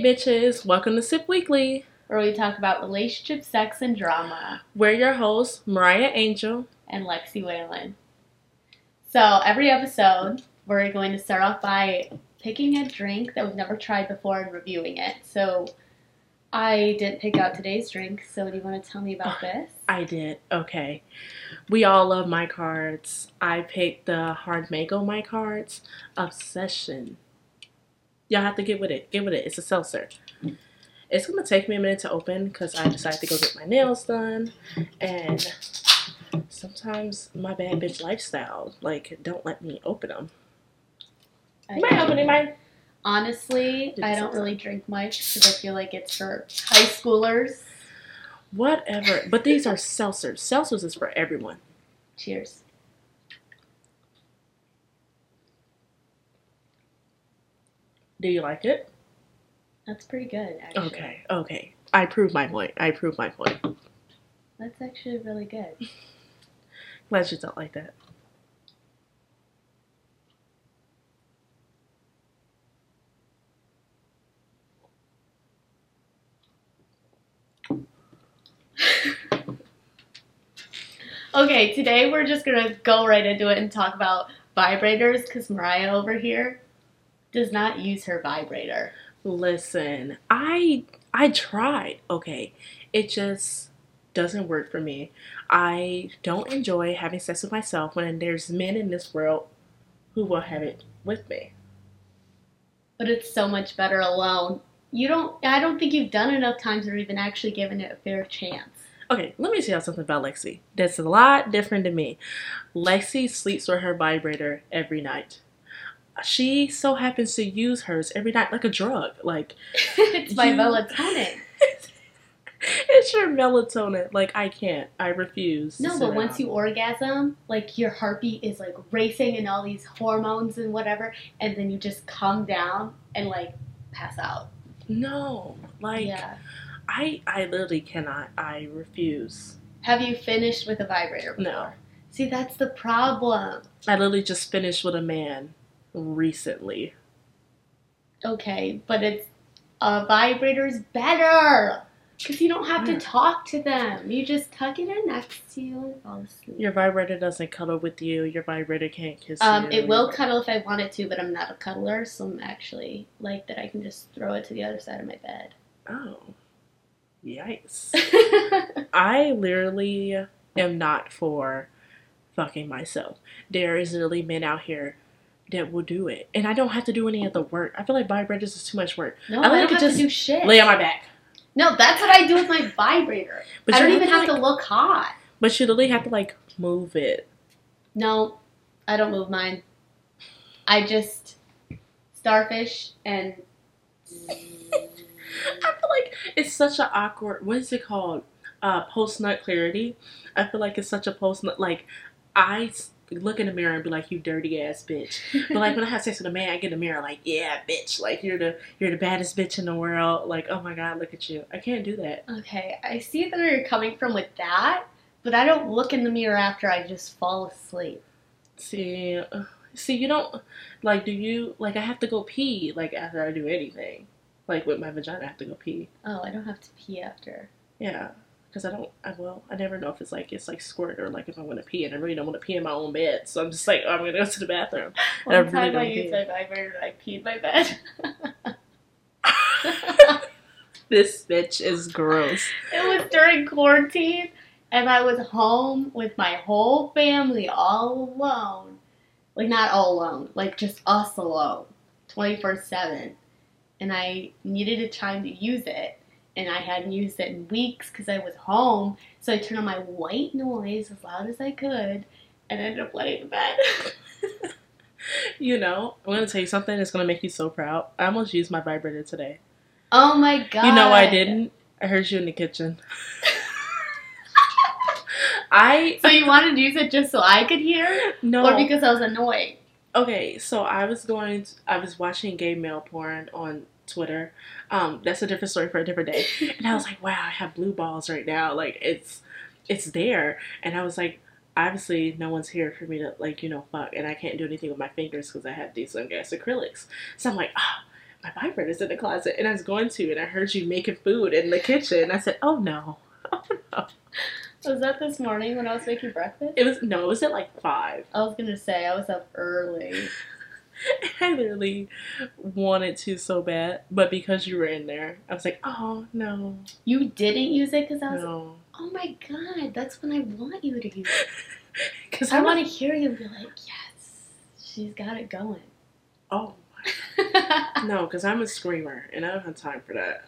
Hey bitches, welcome to Sip Weekly. where we talk about relationship, sex, and drama. We're your hosts, Mariah Angel. And Lexi Whalen. So every episode, we're going to start off by picking a drink that we've never tried before and reviewing it. So I didn't pick out today's drink. So do you want to tell me about oh, this? I did. Okay. We all love Mike's Hard. I picked the Hard Mango Mike's Hard. Obsession. Y'all have to get with it. Get with it. It's a seltzer. It's gonna take me a minute to open because I decided to go get my nails done, and sometimes my bad bitch lifestyle like don't let me open them. You might open it, might. Honestly, I don't really drink much because I feel like it's for high schoolers. Whatever. But these are seltzers. Seltzers is for everyone. Cheers. Do you like it? That's pretty good, actually. Okay, okay. I prove my point. I prove my point. That's actually really good. Glad you don't like that. Okay, today we're just gonna go right into it and talk about vibrators because Mariah over here does not use her vibrator. Listen, I I tried. Okay, it just doesn't work for me. I don't enjoy having sex with myself when there's men in this world who will have it with me. But it's so much better alone. You don't I don't think you've done enough times or even actually given it a fair chance. Okay, let me tell you something about Lexi. That's a lot different than me. Lexi sleeps with her vibrator every night. She so happens to use hers every night like a drug. Like it's my You- melatonin. it's your melatonin. Like I can't. I refuse. No, but once you orgasm, like your heartbeat is like racing and all these hormones and whatever, and then you just calm down and like pass out. no, like yeah. I I literally cannot. I refuse. Have you finished with a vibrator before? No. See, that's the problem. I literally just finished with a man recently. Okay, but it's a vibrator's better because you don't have to talk to them. You just tuck it in next to you and fall asleep. Your vibrator doesn't cuddle with you. Your vibrator can't kiss Um, you. it will cuddle if I want it to, but I'm not a cuddler, so I'm actually like that. I can just throw it to the other side of my bed. Oh, yikes! I literally am not for fucking myself. There is literally men out here that will do it, and I don't have to do any of the work. I feel like vibrators is too much work. no, I I, like don't to have just to do shit. Lay on my back, No, that's what I do with my vibrator. but I you don't even have have to, look hot. But you literally have to like move it. No, I don't move mine. I just starfish and I feel like it's such an awkward. What is it called? Uh, post nut clarity. I feel like it's such a post nut. Like I look in the mirror and be like, "You dirty ass bitch." But like when I have sex with a man, I get in the mirror like, "Yeah, bitch. Like you're the you're the baddest bitch in the world. Like oh my god, look at you." I can't do that. Okay, I see where you're coming from with that, but I don't look in the mirror after I just fall asleep. See, see, you don't like. Do you like? I have to go pee like after I do anything. Like with my vagina, I have to go pee. Oh, I don't have to pee after. Yeah, because I don't. I, well, I never know if it's like it's like squirt or like if I want to pee, and I really don't want to pee in my own bed. So I'm just like, oh, I'm gonna go to the bathroom. I One really time I don't used care. my vibrator and I peed my bed. This bitch is gross. it was during quarantine, and I was home with my whole family all alone. Like, not all alone, like just us alone, 24 7. And I needed a time to use it, and I hadn't used it in weeks because I was home. So I turned on my white noise as loud as I could and ended up laying in bed. You know, I'm gonna tell you something that's gonna make you so proud. I almost used my vibrator today. oh my god. You know I didn't? I heard you in the kitchen. I So you wanted to use it just so I could hear? no. Or because I was annoyed? Okay, so I was going. To, I was watching gay male porn on Twitter. Um, that's a different story for a different day. And I was like, wow, I have blue balls right now. Like it's, it's there. And I was like, obviously no one's here for me to like you know fuck, and I can't do anything with my fingers because I have these young ass acrylics. So I'm like, oh, my vibrator's in the closet, and I was going to, and I heard you making food in the kitchen. I said, oh no, oh no. Was that this morning when I was making breakfast? It was no, it was at like five. I was gonna say I was up early. I literally wanted to so bad, but because you were in there, I was like, oh no, You didn't use it because I was. no, Oh my god, that's when I want you to use it. because I want to hear you be like, yes, she's got it going. Oh no, because I'm a screamer, and I don't have time for that.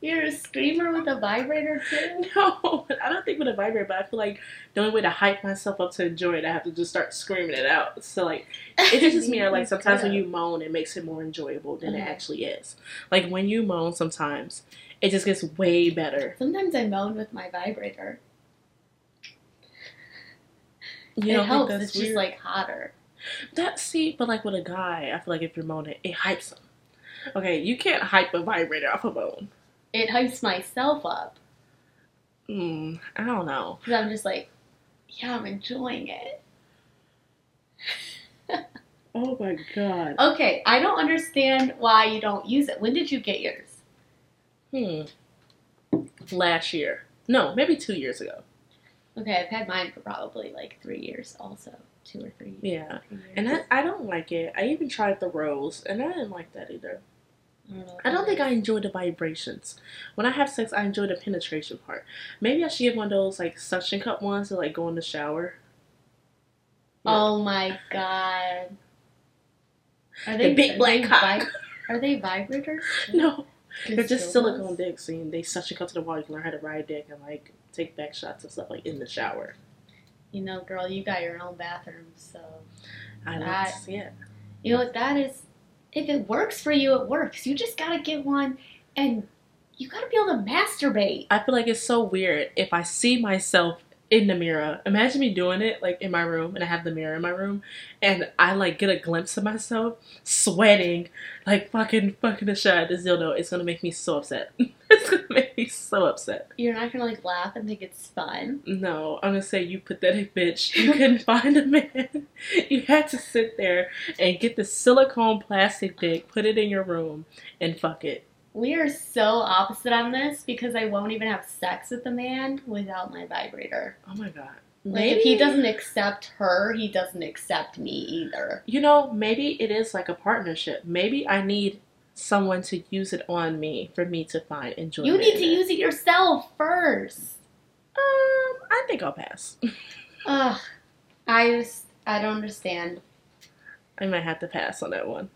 You're a screamer with a vibrator too. No, I don't think with a vibrator, but I feel like the only way to hype myself up to enjoy it, I have to just start screaming it out. So like, it just me. Like sometimes when you moan, it makes it more enjoyable than it Mhm. actually is. Like when you moan, sometimes it just gets way better. Sometimes I moan with my vibrator. You it helps. It's that's just like hotter. that. See, but like with a guy, I feel like if you're moaning, it hypes him. Okay, you can't hype a vibrator off a moan. It hypes myself up Hmm, I don't know. because I'm just like, yeah, I'm enjoying it. Oh my god. Okay, I don't understand why you don't use it. When did you get yours? Hmm. Last year. No, maybe two years ago. Okay, I've had mine for probably like three years, also two or three. Yeah. three. And I, I don't like it. I even tried the rose, and I didn't like that either. I don't. I don't think I enjoy the vibrations. When I have sex, I enjoy the penetration part. Maybe I should get one of those like suction cup ones to like go in the shower. Oh my god. Are The big black they cock. vi- are they vibrators? No, they're just dildos? silicone dicks, and they suction cup to the wall. You can learn how to ride dick and like take back shots and stuff like in the shower. You know, girl, you got your own bathroom, so I see it. you know what that is. If it works for you, it works. You just gotta get one, and you gotta be able to masturbate. I feel like it's so weird if I see myself in the mirror. Imagine me doing it like in my room and I have the mirror in my room and I like get a glimpse of myself sweating, like fucking fucking the shot at this dildo. It's gonna make me so upset. it's gonna make me so upset. You're not gonna like laugh and think it's fun. No, I'm gonna say you pathetic bitch. You couldn't find a man. You had to sit there and get the silicone plastic dick, put it in your room, and fuck it. We are so opposite on this because I won't even have sex with a man without my vibrator. Oh my god. Like if he doesn't accept her, he doesn't accept me either. You know, maybe it is like a partnership. Maybe I need someone to use it on me for me to find enjoyment. You need to use it yourself first. Um, I think I'll pass. Ugh. I just I don't understand. I might have to pass on that one.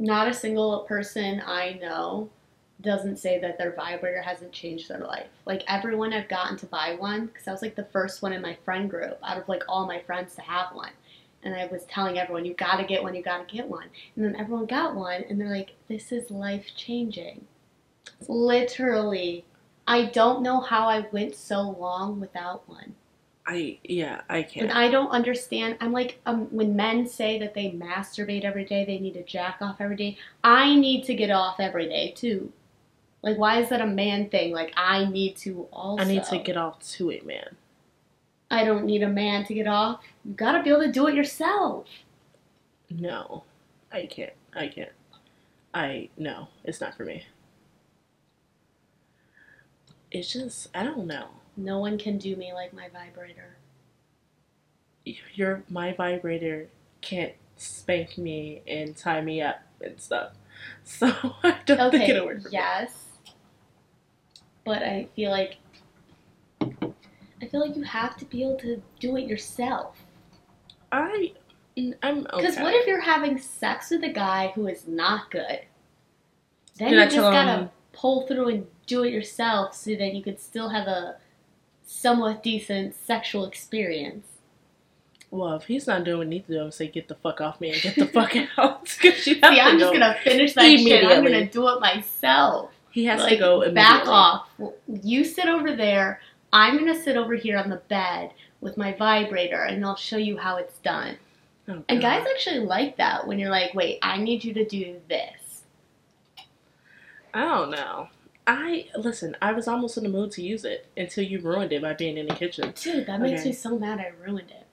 Not a single person I know doesn't say that their vibrator hasn't changed their life. Like everyone I've gotten to buy one because I was like the first one in my friend group out of like all my friends to have one. And I was telling everyone, you gotta get one, you gotta get one. And then everyone got one and they're like, this is life changing. Literally. I don't know how I went so long without one. I yeah, I can't. And I don't understand. I'm like, um, when men say that they masturbate every day, they need to jack off every day. I need to get off every day too. Like, why is that a man thing? Like, I need to also. I need to get off to it, man. I don't need a man to get off. You gotta be able to do it yourself. No, I can't. I can't. I no, it's not for me. It's just I don't know. No one can do me like my vibrator. Your my vibrator can't spank me and tie me up and stuff. So I don't think it'll work for me. yes. But I feel like I feel like you have to be able to do it yourself. I I'm okay. Because what if you're having sex with a guy who is not good? Then Did you I just gotta him- pull through and do it yourself so that you could still have a somewhat decent sexual experience. Well, if he's not doing what he needs to do, I'm say get the fuck off me and get the fuck out. 'Cause you have See, to I'm just go. gonna finish that shit. I'm gonna do it myself. He has to go back off. You sit over there. I'm gonna sit over here on the bed with my vibrator, and I'll show you how it's done. Oh, And guys actually like that when you're like, "Wait, I need you to do this." I don't know. I listen. I was almost in the mood to use it until you ruined it by being in the kitchen. Dude, that makes Okay. me so mad I ruined it.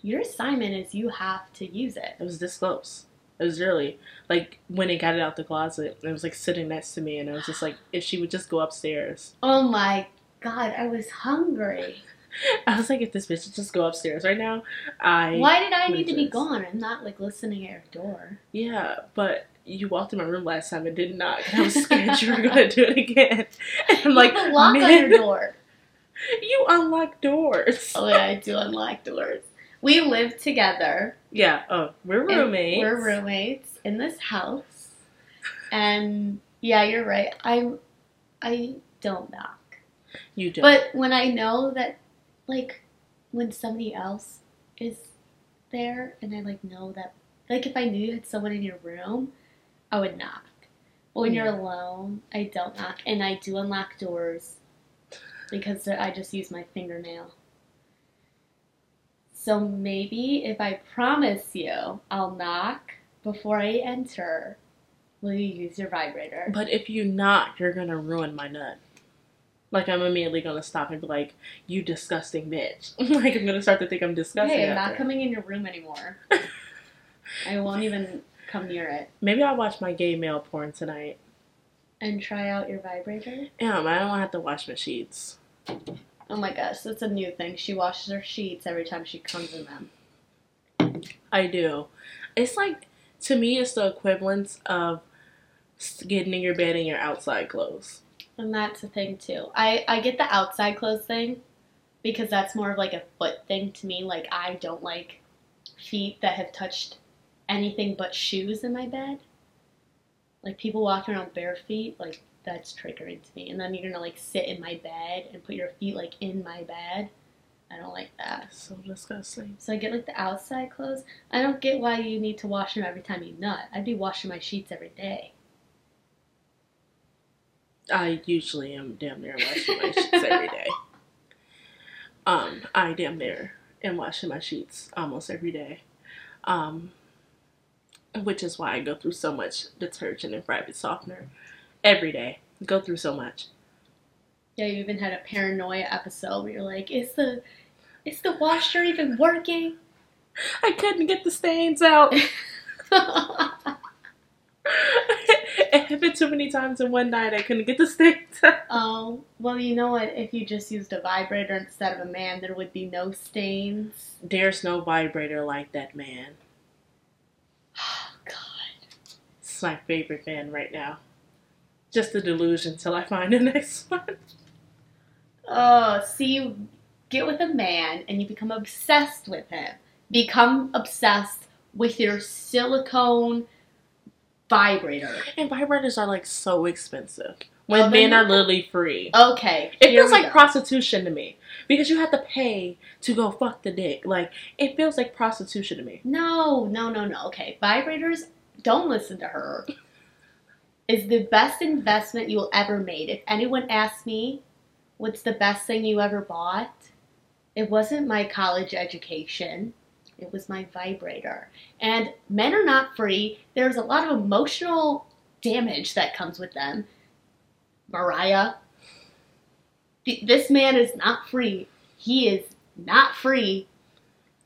Your assignment is you have to use it. It was this close. It was really like when it got it out the closet, it was like sitting next to me, and I was just like, if she would just go upstairs. Oh my god, I was hungry. I was like, if this bitch would just go upstairs right now, I Why did I need to be gone? I'm not like listening at your door. Yeah, but you walked in my room last time and did not. I was scared you were gonna do it again. And I'm like, you have a lock on "Man, your door. You unlock doors. Oh yeah, I do unlock doors. We live together. Yeah. Oh, we're roommates. We're roommates in this house. And yeah, you're right. I I don't knock. You do. But when I know that like when somebody else is there and I like know that like if I knew you had someone in your room, I would knock. But when you're mm. alone, I don't knock. And I do unlock doors because I just use my fingernail. So maybe if I promise you I'll knock before I enter, will you use your vibrator? But if you knock, you're gonna ruin my nut. Like I'm immediately gonna stop and be like, "You disgusting bitch!" like I'm gonna start to think I'm disgusting. Hey, I'm not coming in your room anymore. I won't even come near it. Maybe I'll watch my gay male porn tonight. And try out your vibrator? Damn, I don't want to have to wash my sheets. Oh my gosh, that's a new thing. She washes her sheets every time she comes in them. I do. It's like to me, it's the equivalent of getting in your bed in your outside clothes. And that's the thing too. I, I get the outside clothes thing because that's more of like a foot thing to me. Like I don't like feet that have touched anything but shoes in my bed. Like people walking around bare feet, like that's triggering to me. And then you're gonna like sit in my bed and put your feet like in my bed. I don't like that. So disgusting. So I get like the outside clothes. I don't get why you need to wash them every time you nut. I'd be washing my sheets every day. I usually am damn near washing my sheets every day. Um, I damn near am washing my sheets almost every day. Um, which is why I go through so much detergent and fabric softener every day. Go through so much. Yeah, you even had a paranoia episode where you're like, is the is the washer even working? I couldn't get the stains out. it happened too many times in one night. I couldn't get the stains out. oh, well, you know what? If you just used a vibrator instead of a man, there would be no stains. There's no vibrator like that man. Oh, God. It's my favorite band right now. Just a delusion till I find the next one. Oh, see, you get with a man and you become obsessed with him. Become obsessed with your silicone vibrator. And vibrators are like so expensive when oh, Well, men are literally free. Okay. It feels like go. prostitution to me because you have to pay to go fuck the dick. Like it feels like prostitution to me. No, no, no, no. Okay, vibrators, don't listen to her. Is the best investment you'll ever made. If anyone asks me what's the best thing you ever bought, it wasn't my college education. It was my vibrator. And men are not free. There's a lot of emotional damage that comes with them. Mariah, th- this man is not free. He is not free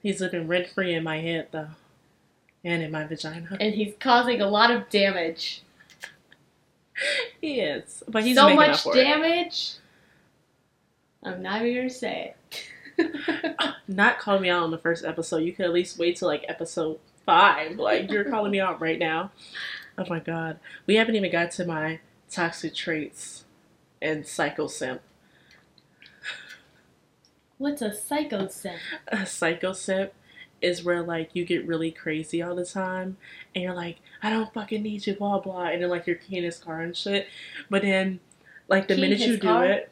He's living rent free in my head though, and in my vagina. and he's causing a lot of damage. He is, but he's so making up much for it. damage. I'm not even gonna say it. Not calling me out on the first episode. You could at least wait till like episode five. Like you're calling me out right now. Oh my god, we haven't even got to my toxic traits and psycho simp. What's a psycho simp? a psycho simp is where like you get really crazy all the time and you're like, I don't fucking need you, blah blah, and then like you're keying his car and shit. But then like the Key minute you do car? it,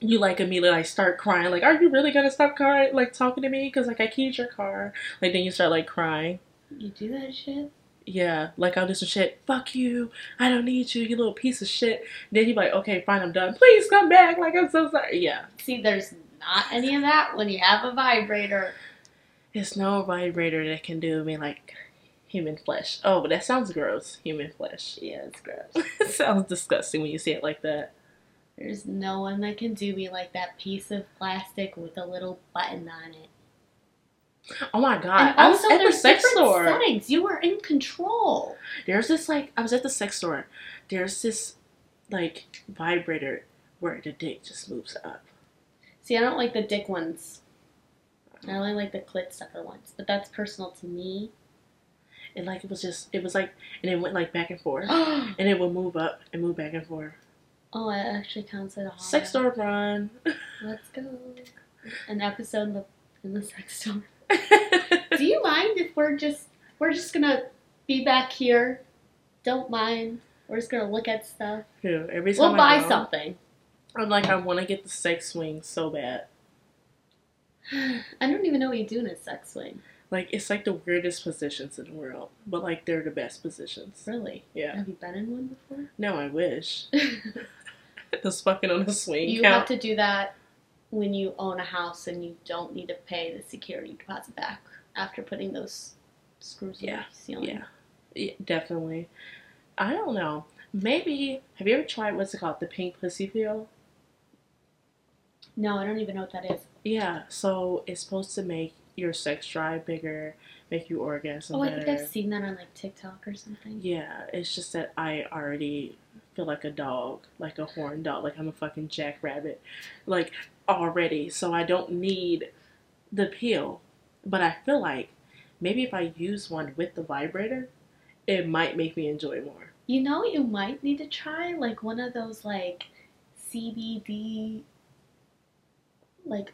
you like immediately like start crying. Like, are you really gonna stop crying? Like talking to me because like I keyed your car. Like then you start like crying. You do that shit? Yeah, like I'll do some shit. Fuck you. I don't need you, you little piece of shit. Then be like, okay, fine, I'm done. Please come back. Like I'm so sorry. Yeah. See, there's not any of that when you have a vibrator. There's no vibrator that can do me like human flesh. Oh, but that sounds gross. Human flesh. Yeah, it's gross. it sounds disgusting when you say it like that. There's no one that can do me like that piece of plastic with a little button on it. Oh my god! and I was at the sex store. settings. You are in control. There's this like I was at the sex store. There's this like vibrator where the dick just moves up. See, I don't like the dick ones. I only like the clit sucker ones, but that's personal to me. And like it was just it was like and it went like back and forth. And it would move up and move back and forth. Oh, it actually counts as a. Sex store run. Let's go. An episode in the, in the sex store. Do you mind if we're just we're just gonna be back here? Don't mind. We're just gonna look at stuff. Yeah, every time We'll buy go, something. I'm like I want to get the sex swing so bad. I don't even know what you do in a sex swing. Like it's like the weirdest positions in the world, but like they're the best positions. Really? Yeah. Have you been in one before? No, I wish. Just fucking on the swing you count. have to do that when you own a house and you don't need to pay the security deposit back after putting those screws in Yeah, the ceiling. Yeah. yeah, definitely. I don't know. Maybe have you ever tried what's it called? The pink pussy peel? No, I don't even know what that is. Yeah. So it's supposed to make your sex drive bigger, make you orgasm oh, I think I've seen that on like TikTok or something. Yeah, it's just that I already feel like a dog, like a horn dog, like I'm a fucking jackrabbit, like already. So I don't need the peel. But I feel like maybe if I use one with the vibrator, it might make me enjoy more. You know, you might need to try like one of those like CBD like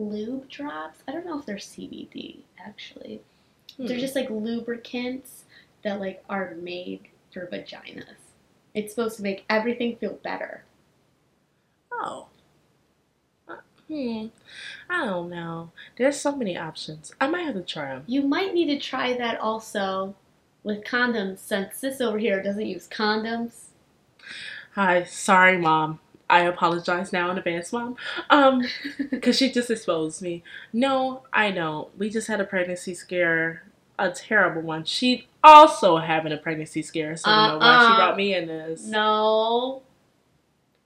lube drops. I don't know if they're CBD actually. They're Hmm. just like lubricants that like are made for vaginas. It's supposed to make everything feel better. Oh. Uh, Hmm. I don't know. There's so many options. I might have to try them. You might need to try that also with condoms since this over here doesn't use condoms. Hi, sorry, mom. I apologize now in advance, mom. Um, because she just exposed me. No, I know. We just had a pregnancy scare, a terrible one. She also having a pregnancy scare, so I don't know why she Uh-uh. brought me in this. No.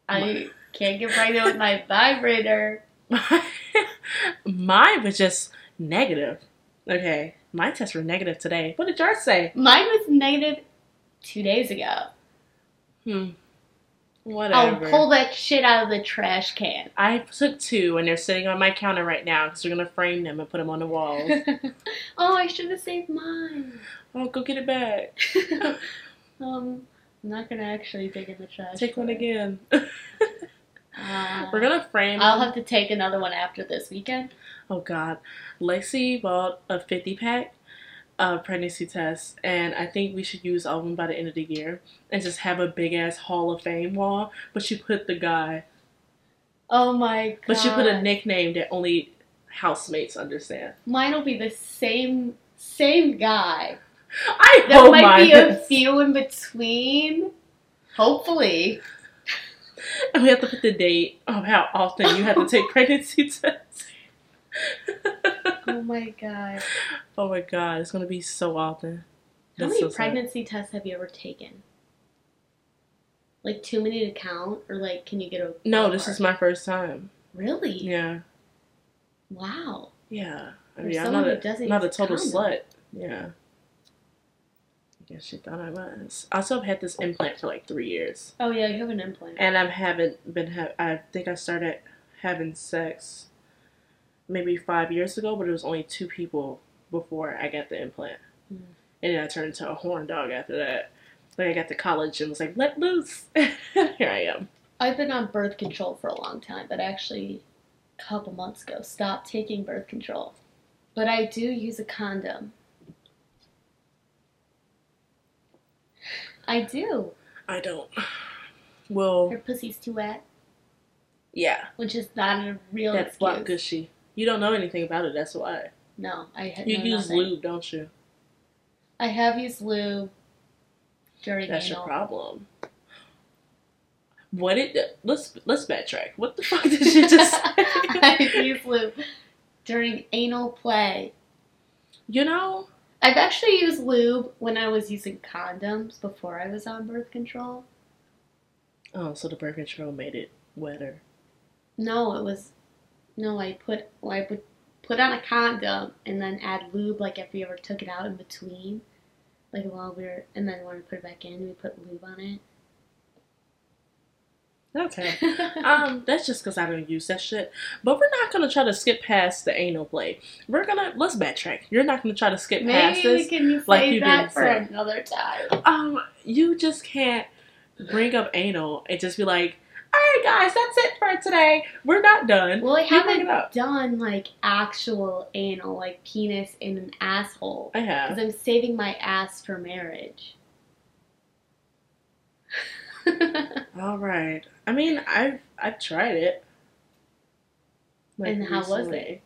I can't get pregnant with my vibrator. Mine was just negative. Okay, my tests were negative today. What did yours say? Mine was negative two days ago. Hmm. I'll pull that shit out of the trash can. I took two, and they're sitting on my counter right now because we're gonna frame them and put them on the walls. oh, I should have saved mine. oh, go get it back. um, I'm not gonna actually dig in the trash. Take one again. Uh, We're gonna frame. I'll them. have to take another one after this weekend. Oh God, Lexi bought a fifty pack of pregnancy tests, and I think we should use all of them by the end of the year and just have a big ass Hall of Fame wall. But she put the guy, Oh my god. but she put a nickname that only housemates understand. Mine will be the same same guy. I There might mine be a few in between. Hopefully. And we have to put the date of how often you have to take pregnancy tests. Oh my god. oh my God, it's gonna be so often. How That's many so sad. pregnancy tests have you ever taken? Like too many to count, or like can you get a? No, this is my first time. Really? Yeah, Wow. yeah. I mean, I'm not a, not a total condoms. slut. Yeah. I guess she thought I was. I also have had this implant for like three years, Oh yeah, you have an implant. and I haven't been. Ha- I think I started having sex maybe five years ago, but it was only two people before I got the implant, Mm. and then I turned into a horn dog after that. Like I got to college and was like, let loose. Here I am. I've been on birth control for a long time, but actually, a couple months ago, stopped taking birth control. But I do use a condom. I do. I don't. Well, Her pussy's too wet, yeah, which is not a real That's excuse. gushy. You don't know anything about it. That's why. No, I had You use nothing. lube, don't you? I have used lube during That's anal. your problem. What did let's let's backtrack. What the fuck did you just say? I've used lube during anal play. you know, I've actually used lube when I was using condoms before I was on birth control. oh, so the birth control made it wetter. No, it was no. I put well, I put put on a condom and then add lube, like if we ever took it out in between, like while we were, and then when we put it back in, we put lube on it. Okay. Um, that's just because I don't use that shit. But we're not gonna try to skip past the anal play. We're gonna let's backtrack. You're not gonna try to skip past Maybe we this. can like you that for say. another time. Um, you just can't bring up anal and just be like, "All right, guys, that's it for today. We're not done." Well, I haven't done like actual anal, like penis in an asshole, I have. because I'm saving my ass for marriage. All right. I mean, I've I've tried it. And how was it?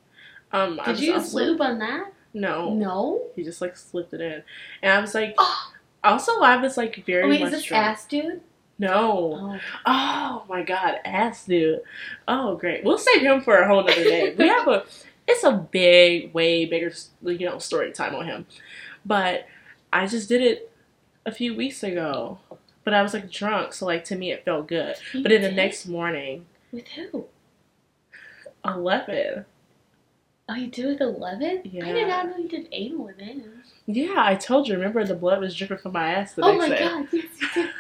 Um, Did was you use lube on that? No, No. he just like slipped it in, and I was like, Oh, also I was like very oh wait, is this drunk. ass dude? No. Oh. Oh my god, ass dude. Oh great. We'll save him for a whole nother day. We have a it's a big, way bigger you know, story time on him. But I just did it a few weeks ago. But I was like drunk, so like to me it felt good. You But then the next morning, With who? eleven. Oh, you did with 11? Yeah. I did not know you did anal with him. Yeah, I told you, remember the blood was dripping from my ass the Oh next my day. god, yes, you did.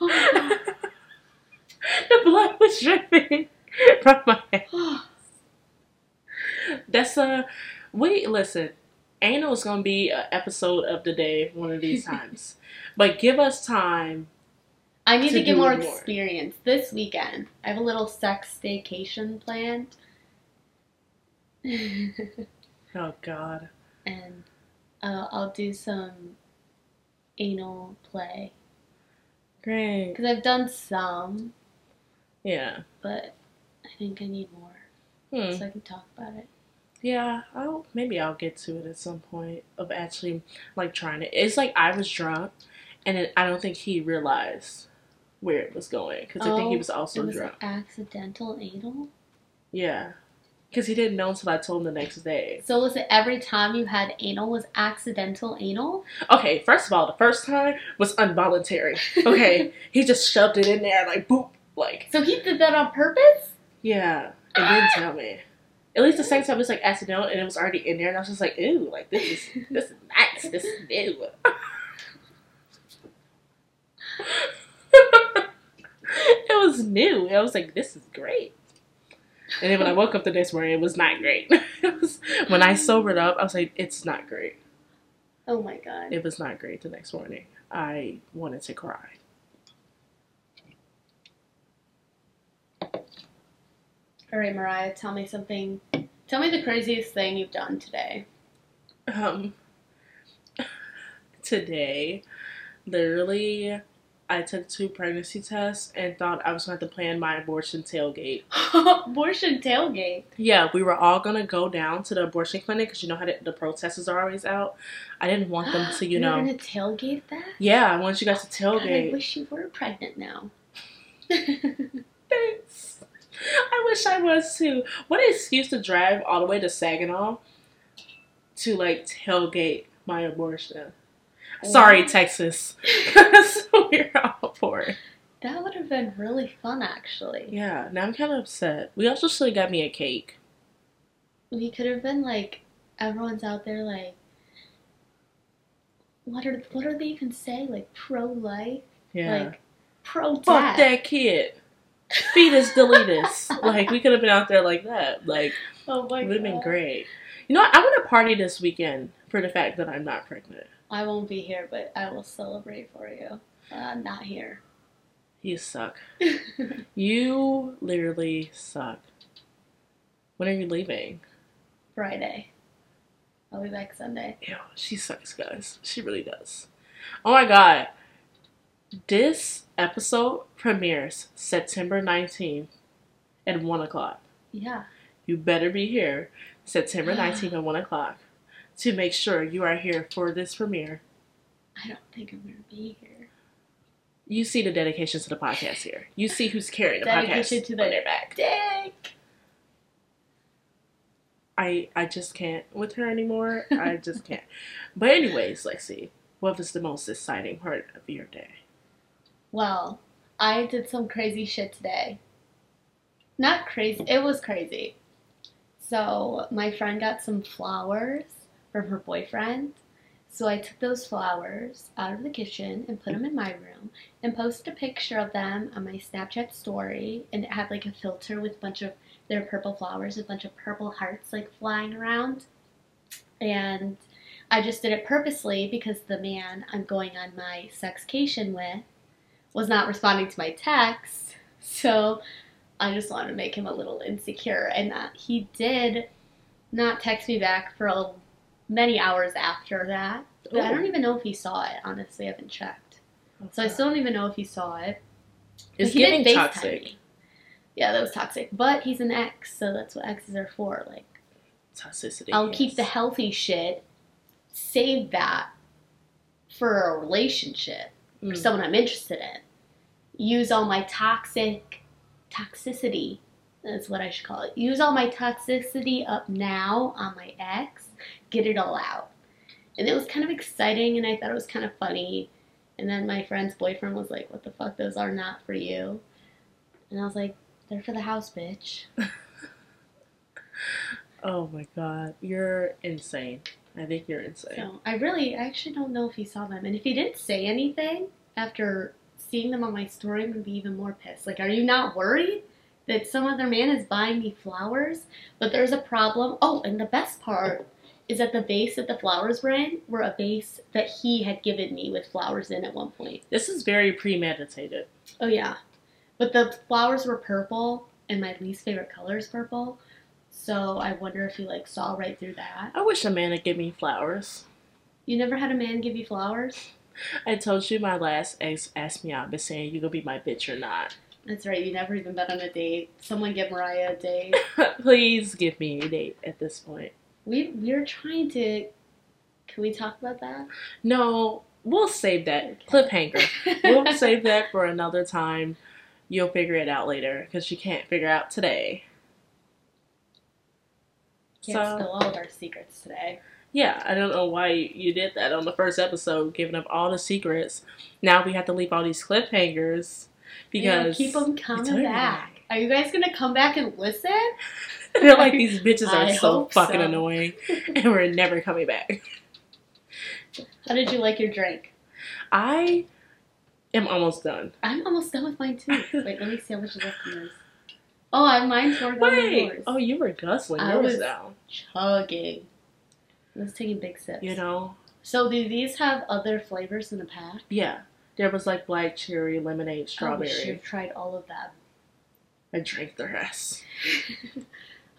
Oh my the dripping from my ass. That's a we listen. Anal is gonna be an episode of the day one of these times, but give us time. I need To to, get more more. experience this weekend. I have a little sex staycation planned. Oh God, and uh, I'll do some anal play. great. Because I've done some, Yeah. but I think I need more Hmm. so I can talk about it. Yeah. I'll maybe I'll get to it at some point of actually like trying it. It's like I was drunk, and it, I don't think he realized where it was going because I think he Oh, was also it was drunk. accidental anal? Yeah. Because he didn't know until I told him the next day. So was it every time you had anal was accidental anal? Okay, first of all, the first time was involuntary. Okay, he just shoved it in there like boop, like So he did that on purpose? yeah, and didn't ah! tell me. At least the second time it was like accidental and it was already in there, and I was just like, ooh, like this is this is nice, this is new. it was new. I was like, this is great. And then when I woke up the next morning, it was not great. was, when I sobered up, I was like, it's not great. Oh my god. It was not great the next morning. I wanted to cry. All right, Mariah, tell me something. Tell me the craziest thing you've done today. Um, today, literally, I took two pregnancy tests and thought I was going to have to plan my abortion tailgate. Abortion tailgate. Yeah, we were all going to go down to the abortion clinic because you know how the, the protesters are always out. I didn't want them to, you You're know. gonna tailgate that? Yeah, I want you guys to God, I wish you were pregnant now. Thanks. I wish I was too. What an excuse to drive all the way to Saginaw to like tailgate my abortion. Sorry, Texas. We're all for it. That would have been really fun, actually. Yeah, now I'm kind of upset. We also should have got me a cake. We could have been like, everyone's out there like, what are what do they even say? Like pro life, Yeah. like pro Fuck that kid. Fetus deletus. like, we could have been out there like that. Like, Oh my it would have been great. You know what? I want to party this weekend for the fact that I'm not pregnant. I won't be here, but I will celebrate for you. Uh, I'm not here. You suck. You literally suck. When are you leaving? Friday. I'll be back Sunday. Ew, she sucks, guys. She really does. Oh my god. This episode premieres September 19th at 1 o'clock. Yeah. You better be here September 19th at 1 o'clock to make sure you are here for this premiere. I don't think I'm gonna be here. You see the dedication to the podcast here. You see who's carrying the Dedication podcast to on the their back. Dick. I I just can't with her anymore. I just can't. But anyways, Lexi, what was the most exciting part of your day? Well, I did some crazy shit today. Not crazy. It was crazy. So my friend got some flowers from her boyfriend. So I took those flowers out of the kitchen and put them in my room and posted a picture of them on my Snapchat story. And it had like a filter with a bunch of their purple flowers, a bunch of purple hearts like flying around. And I just did it purposely because the man I'm going on my sexcation with was not responding to my text. So I just wanted to make him a little insecure. And that he did not text me back for a, many hours after that. But I don't even know if he saw it. Honestly, I haven't checked. So I still don't even know if he saw it. It's But he did giving toxic. me. Yeah, that was toxic. But he's an ex, so that's what exes are for. Like, Toxicity. I'll yes. keep the healthy shit, save that for a relationship or Mm. someone I'm interested in. Use all my toxic toxicity. That's what I should call it. Use all my toxicity up now on my ex. Get it all out. And it was kind of exciting, and I thought it was kind of funny. And then my friend's boyfriend was like, "What the fuck? Those are not for you." And I was like, "They're for the house, bitch." Oh my god, you're insane. I think you're insane. So I really, I actually don't know if he saw them. And if he didn't say anything after seeing them on my story, I'm gonna be even more pissed. Like, are you not worried that some other man is buying me flowers? But there's a problem. Oh, and the best part is that the vase that the flowers were in were a vase that he had given me with flowers in at one point. This is very premeditated. Oh yeah, but the flowers were purple, and my least favorite color is purple. So I wonder if he like saw right through that. I wish a man would give me flowers. You never had a man give you flowers? I told you my last ex asked me out, but saying you gonna be my bitch or not. That's right. You never even been on a date. Someone give Mariah a date. Please give me a date at this point. We we're trying to. Can we talk about that? No, we'll save that cliffhanger. We'll save that for another time. You'll figure it out later because you can't figure out today. Can't So- spill all of our secrets today. Yeah, I don't know why you did that on the first episode, giving up all the secrets. Now we have to leave all these cliffhangers Yeah, because keep them coming back. Are you guys gonna come back and listen? They're like these bitches are I so fucking so. annoying, and we're never coming back. How did you like your drink? I am almost done. I'm almost done with mine too. Wait, let me see how much is left in yours. Oh, I mine's more than Wait, yours. oh, you were guzzling I yours was- down. Chugging. I was taking big sips. You know, So do these have other flavors in the pack? yeah. There was like black cherry, lemonade, strawberry. have tried all of them. I drank the rest.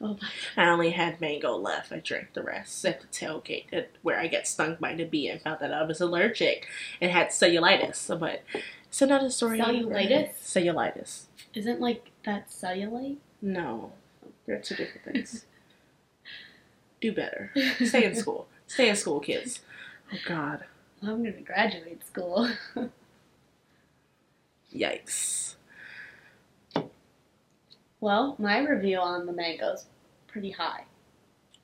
Oh my I only had mango left. I drank the rest at the tailgate at, where I got stung by the bee and found that I was allergic and had cellulitis. But it's another story. Cellulitis? Cellulitis. Isn't like that cellulite? No, they're two different things. Do better. Stay in school. Stay in school, kids. Oh God. I'm gonna graduate school. Yikes. well, my review on the mango's pretty high.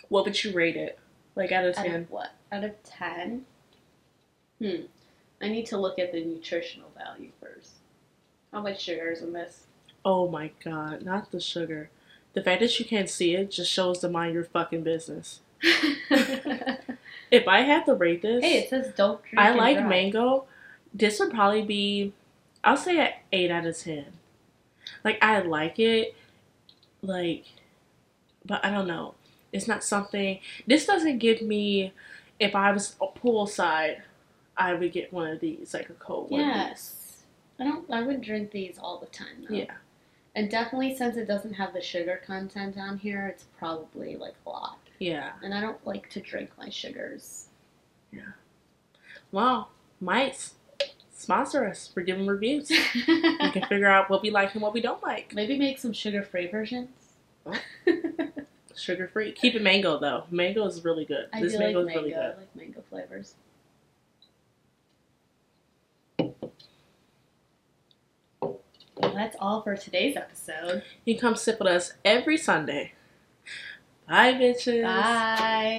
What would you rate it? Like out of ten? Out of what? Out of ten? Hmm. I need to look at the nutritional value first. How much sugar is in this? Oh my God! Not the sugar. The fact that you can't see it just shows to mind your fucking business. If I had to rate this, hey, it says don't drink. I like drive. mango. This would probably be, I'll say an eight out of ten. Like I like it, like, but I don't know. It's not something. This doesn't give me. If I was a poolside, I would get one of these, like a cold one. Yes. I don't. I would drink these all the time. Though. Yeah. And definitely, since it doesn't have the sugar content on here, it's probably like a lot. Yeah. And I don't like to drink my sugars. Yeah. Well, might sponsor us for giving reviews. we can figure out what we like and what we don't like. Maybe make some sugar-free versions. Oh. Sugar free. Keep it mango though. Mango is really good. I this do like mango mango. is really good. I like mango flavors. Well, that's all for today's episode. You come sit with us every Sunday. Bye, bitches. Bye.